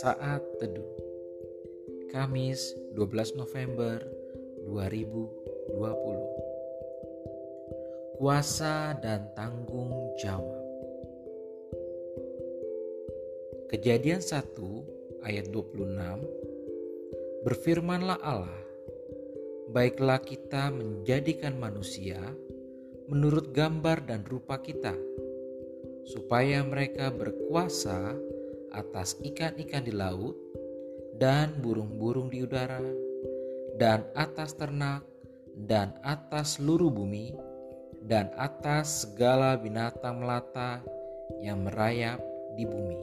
Saat Teduh. Kamis 12 November 2020 Kuasa dan tanggung jawab. Kejadian 1 ayat 26 Berfirmanlah Allah Baiklah kita menjadikan manusia menurut gambar dan rupa kita supaya mereka berkuasa atas ikan-ikan di laut dan burung-burung di udara dan atas ternak dan atas seluruh bumi dan atas segala binatang melata yang merayap di bumi.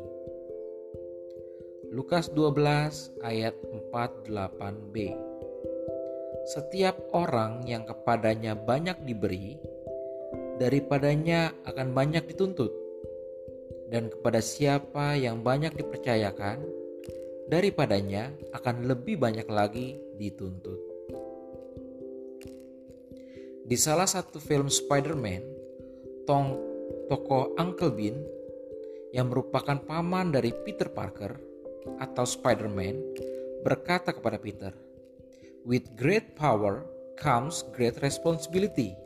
Lukas 12 ayat 48b Setiap orang yang kepadanya banyak diberi, daripadanya akan banyak dituntut dan kepada siapa yang banyak dipercayakan, daripadanya akan lebih banyak lagi dituntut. Di salah satu film Spider-Man, Tong tokoh Uncle Ben yang merupakan paman dari Peter Parker atau Spider-Man berkata kepada Peter, "With great power comes great responsibility."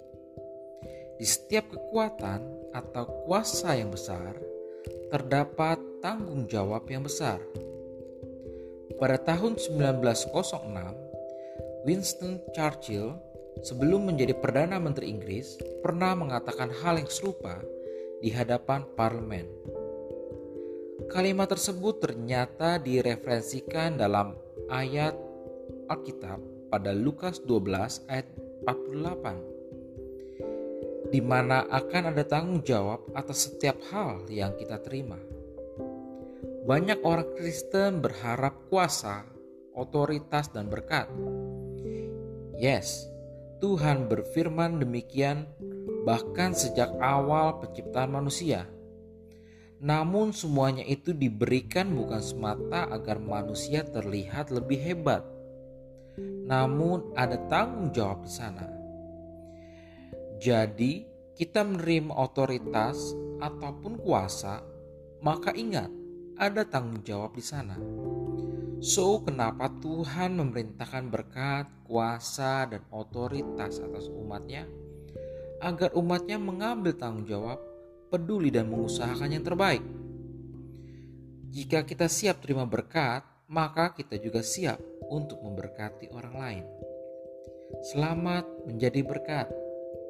Di setiap kekuatan atau kuasa yang besar, terdapat tanggung jawab yang besar. Pada tahun 1906, Winston Churchill sebelum menjadi Perdana Menteri Inggris pernah mengatakan hal yang serupa di hadapan parlemen. Kalimat tersebut ternyata direferensikan dalam ayat Alkitab pada Lukas 12 ayat 48 di mana akan ada tanggung jawab atas setiap hal yang kita terima. Banyak orang Kristen berharap kuasa, otoritas, dan berkat. Yes, Tuhan berfirman demikian bahkan sejak awal penciptaan manusia. Namun semuanya itu diberikan bukan semata agar manusia terlihat lebih hebat. Namun ada tanggung jawab di sana jadi, kita menerima otoritas ataupun kuasa, maka ingat, ada tanggung jawab di sana. So, kenapa Tuhan memerintahkan berkat, kuasa, dan otoritas atas umatnya? Agar umatnya mengambil tanggung jawab, peduli, dan mengusahakan yang terbaik. Jika kita siap terima berkat, maka kita juga siap untuk memberkati orang lain. Selamat menjadi berkat.